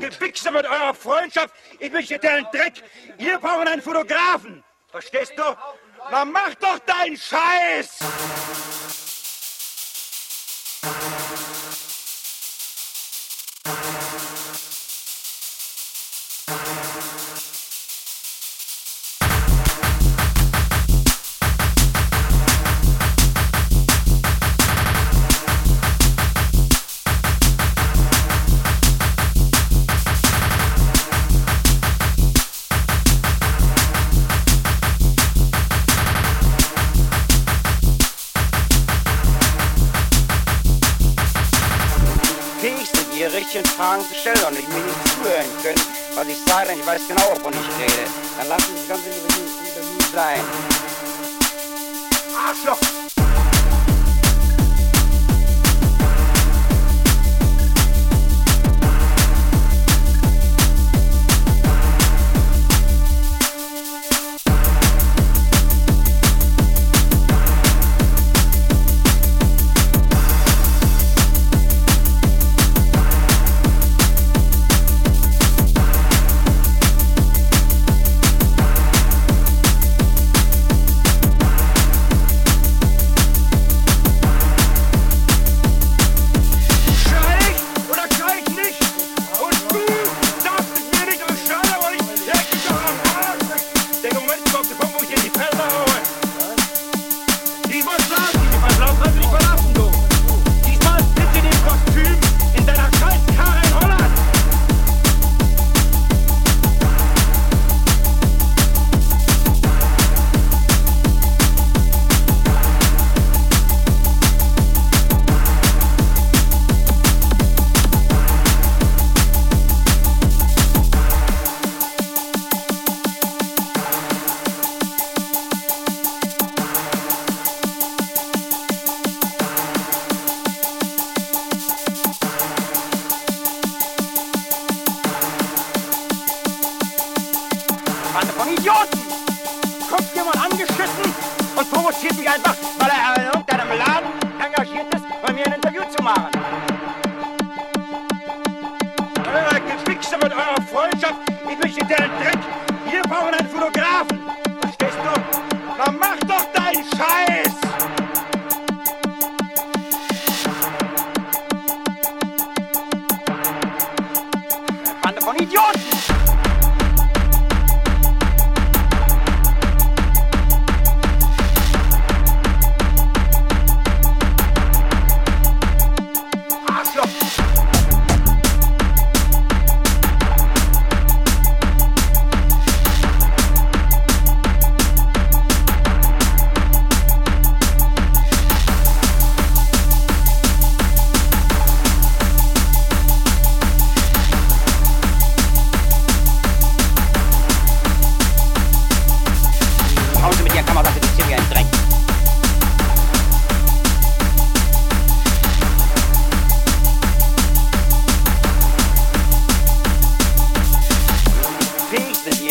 Gewichse mit eurer Freundschaft. Ich möchte den Dreck. Wir brauchen einen Fotografen. Verstehst du? Na mach doch deinen Scheiß! Richtigen Fragen zu stellen und ich mir nicht zuhören können, was ich sage, denn ich weiß genau, wovon ich rede. Dann lassen Sie das ganze Interview sein. Arschloch! Bande von Idioten! Kommt jemand angeschissen und provoziert mich einfach, weil er äh, in irgendeinem Laden engagiert ist, bei mir ein Interview zu machen. Äh, Eure Gefixe mit eurer Freundschaft, ich möchte den Dreck. Hier brauchen einen Fotografen. Verstehst du? Dann mach doch deinen Scheiß!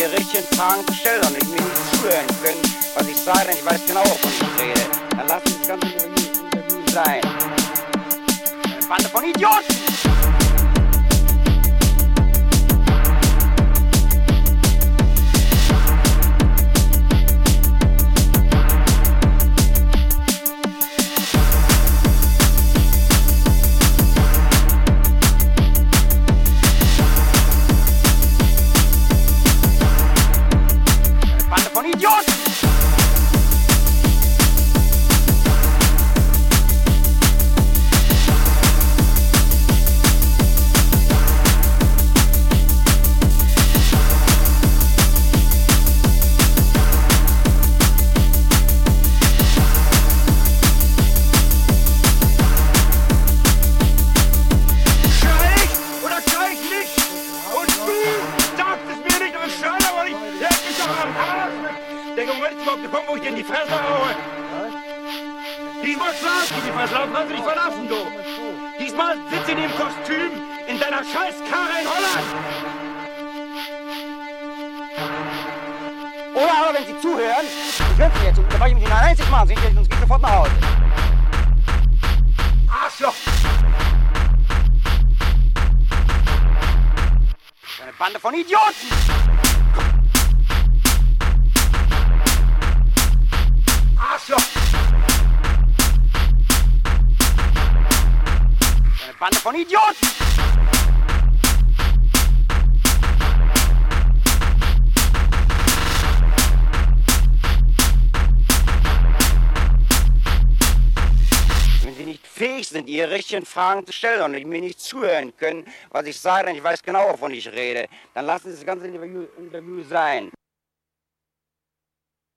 die richtigen Fragen zu stellen und ich mir nicht zuhören können, was ich sage, denn ich weiß genau, wovon ich rede. Dann lass uns das ganze Interview sein. Eine Bande von Idioten! Digga, wolltest du überhaupt kommen, wo ich dir in die Fresse haue? Ich wollte schlafen, die Fresse, darauf kannst du dich verlassen, du. Diesmal sitzt in dem Kostüm in deiner Scheißkarre in Holland. Oder aber, wenn Sie zuhören, ich höre Sie jetzt, da wollte ich mich nicht einzig machen, Sie, ich geht sofort nach Hause. Arschloch! Eine Bande von Idioten! Von Idioten! Wenn Sie nicht fähig sind, Ihre richtigen Fragen zu stellen und mir nicht zuhören können, was ich sage, denn ich weiß genau, wovon ich rede, dann lassen Sie das ganze Interview sein.